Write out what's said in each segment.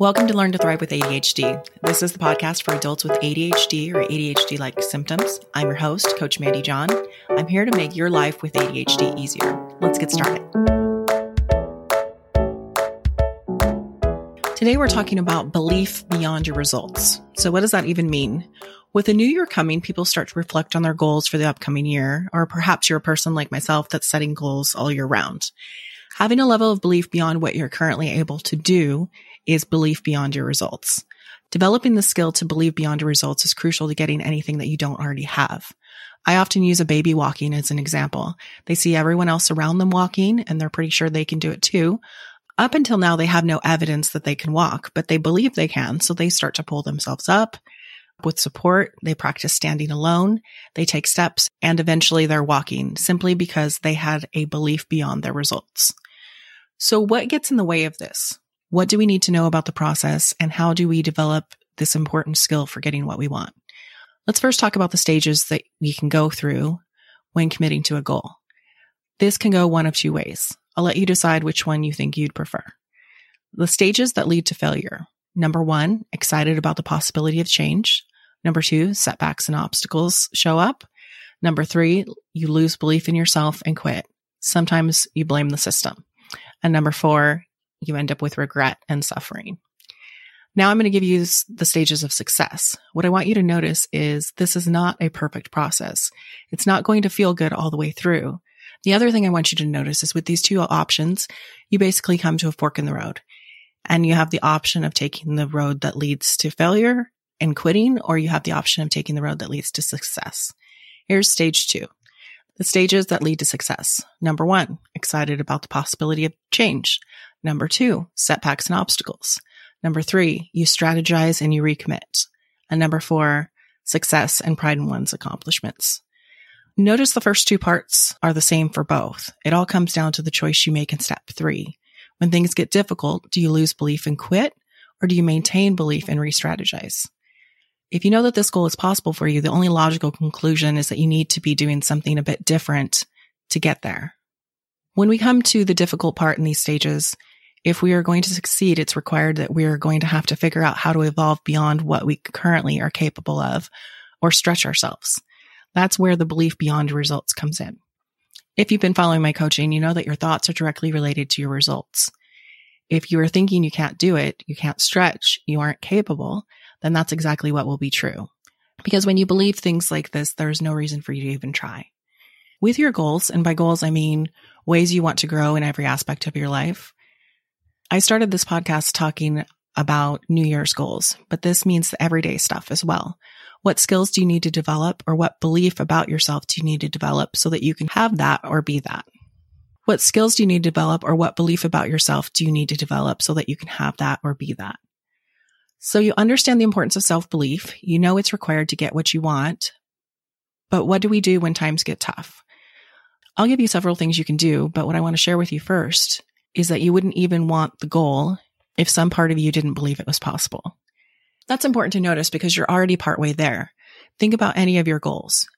Welcome to Learn to Thrive with ADHD. This is the podcast for adults with ADHD or ADHD like symptoms. I'm your host, Coach Mandy John. I'm here to make your life with ADHD easier. Let's get started. Today, we're talking about belief beyond your results. So, what does that even mean? With a new year coming, people start to reflect on their goals for the upcoming year, or perhaps you're a person like myself that's setting goals all year round. Having a level of belief beyond what you're currently able to do is belief beyond your results. Developing the skill to believe beyond your results is crucial to getting anything that you don't already have. I often use a baby walking as an example. They see everyone else around them walking and they're pretty sure they can do it too. Up until now, they have no evidence that they can walk, but they believe they can. So they start to pull themselves up with support. They practice standing alone. They take steps and eventually they're walking simply because they had a belief beyond their results. So what gets in the way of this? What do we need to know about the process and how do we develop this important skill for getting what we want? Let's first talk about the stages that we can go through when committing to a goal. This can go one of two ways. I'll let you decide which one you think you'd prefer. The stages that lead to failure. Number one, excited about the possibility of change. Number two, setbacks and obstacles show up. Number three, you lose belief in yourself and quit. Sometimes you blame the system. And number four, you end up with regret and suffering. Now I'm going to give you the stages of success. What I want you to notice is this is not a perfect process. It's not going to feel good all the way through. The other thing I want you to notice is with these two options, you basically come to a fork in the road and you have the option of taking the road that leads to failure and quitting, or you have the option of taking the road that leads to success. Here's stage two. The stages that lead to success. Number one, excited about the possibility of change. Number two, setbacks and obstacles. Number three, you strategize and you recommit. And number four, success and pride in one's accomplishments. Notice the first two parts are the same for both. It all comes down to the choice you make in step three. When things get difficult, do you lose belief and quit or do you maintain belief and re-strategize? If you know that this goal is possible for you, the only logical conclusion is that you need to be doing something a bit different to get there. When we come to the difficult part in these stages, if we are going to succeed, it's required that we are going to have to figure out how to evolve beyond what we currently are capable of or stretch ourselves. That's where the belief beyond results comes in. If you've been following my coaching, you know that your thoughts are directly related to your results. If you are thinking you can't do it, you can't stretch, you aren't capable, then that's exactly what will be true. Because when you believe things like this, there's no reason for you to even try. With your goals, and by goals, I mean ways you want to grow in every aspect of your life, I started this podcast talking about New Year's goals, but this means the everyday stuff as well. What skills do you need to develop or what belief about yourself do you need to develop so that you can have that or be that? What skills do you need to develop or what belief about yourself do you need to develop so that you can have that or be that? So you understand the importance of self belief. You know it's required to get what you want. But what do we do when times get tough? I'll give you several things you can do, but what I want to share with you first is that you wouldn't even want the goal if some part of you didn't believe it was possible. That's important to notice because you're already partway there. Think about any of your goals.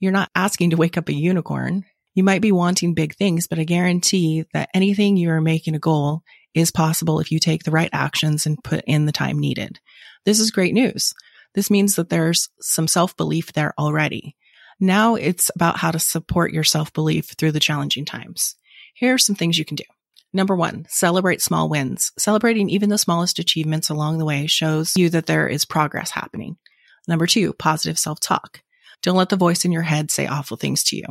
You're not asking to wake up a unicorn. You might be wanting big things, but I guarantee that anything you are making a goal is possible if you take the right actions and put in the time needed. This is great news. This means that there's some self belief there already. Now it's about how to support your self belief through the challenging times. Here are some things you can do. Number one, celebrate small wins. Celebrating even the smallest achievements along the way shows you that there is progress happening. Number two, positive self talk. Don't let the voice in your head say awful things to you.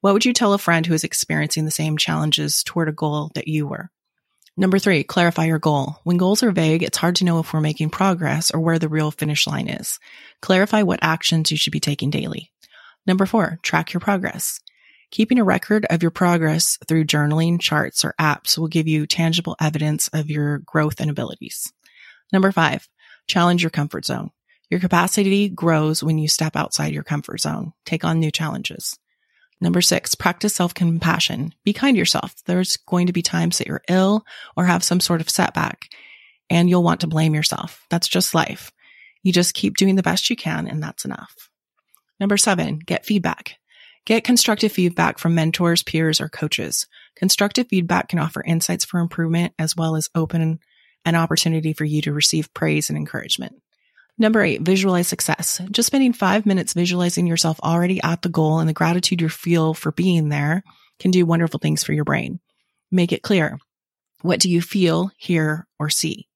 What would you tell a friend who is experiencing the same challenges toward a goal that you were? Number three, clarify your goal. When goals are vague, it's hard to know if we're making progress or where the real finish line is. Clarify what actions you should be taking daily. Number four, track your progress. Keeping a record of your progress through journaling, charts, or apps will give you tangible evidence of your growth and abilities. Number five, challenge your comfort zone. Your capacity grows when you step outside your comfort zone. Take on new challenges. Number six, practice self compassion. Be kind to yourself. There's going to be times that you're ill or have some sort of setback and you'll want to blame yourself. That's just life. You just keep doing the best you can and that's enough. Number seven, get feedback. Get constructive feedback from mentors, peers, or coaches. Constructive feedback can offer insights for improvement as well as open an opportunity for you to receive praise and encouragement. Number eight, visualize success. Just spending five minutes visualizing yourself already at the goal and the gratitude you feel for being there can do wonderful things for your brain. Make it clear. What do you feel, hear, or see?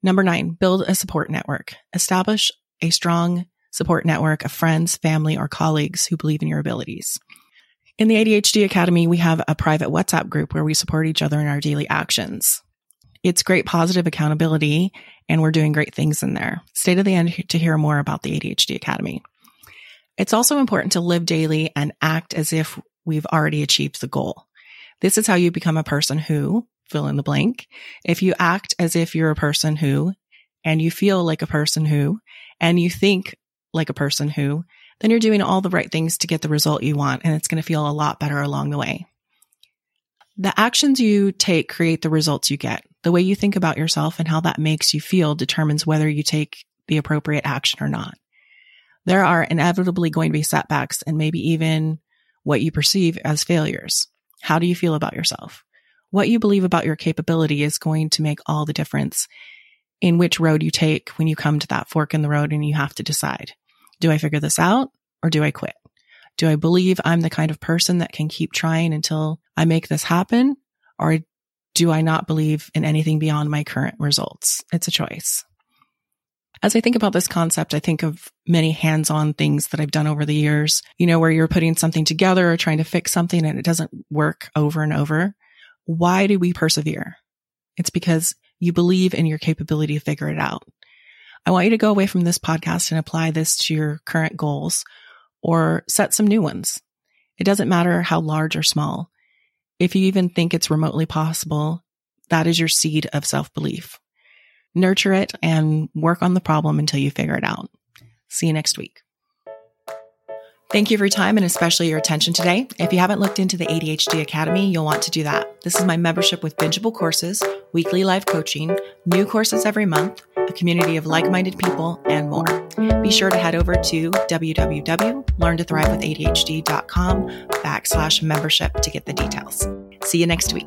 Number nine, build a support network. Establish a strong support network of friends, family, or colleagues who believe in your abilities. In the ADHD Academy, we have a private WhatsApp group where we support each other in our daily actions. It's great positive accountability, and we're doing great things in there. Stay to the end to hear more about the ADHD Academy. It's also important to live daily and act as if we've already achieved the goal. This is how you become a person who, fill in the blank. If you act as if you're a person who, and you feel like a person who, and you think like a person who, then you're doing all the right things to get the result you want, and it's going to feel a lot better along the way. The actions you take create the results you get. The way you think about yourself and how that makes you feel determines whether you take the appropriate action or not. There are inevitably going to be setbacks and maybe even what you perceive as failures. How do you feel about yourself? What you believe about your capability is going to make all the difference in which road you take when you come to that fork in the road and you have to decide. Do I figure this out or do I quit? Do I believe I'm the kind of person that can keep trying until I make this happen? Or do I not believe in anything beyond my current results? It's a choice. As I think about this concept, I think of many hands on things that I've done over the years, you know, where you're putting something together or trying to fix something and it doesn't work over and over. Why do we persevere? It's because you believe in your capability to figure it out. I want you to go away from this podcast and apply this to your current goals or set some new ones. It doesn't matter how large or small. If you even think it's remotely possible, that is your seed of self belief. Nurture it and work on the problem until you figure it out. See you next week. Thank you for your time and especially your attention today. If you haven't looked into the ADHD Academy, you'll want to do that. This is my membership with bingeable courses, weekly live coaching, new courses every month, a community of like minded people, and more. Be sure to head over to www.learntothrivewithadhd.com backslash membership to get the details. See you next week.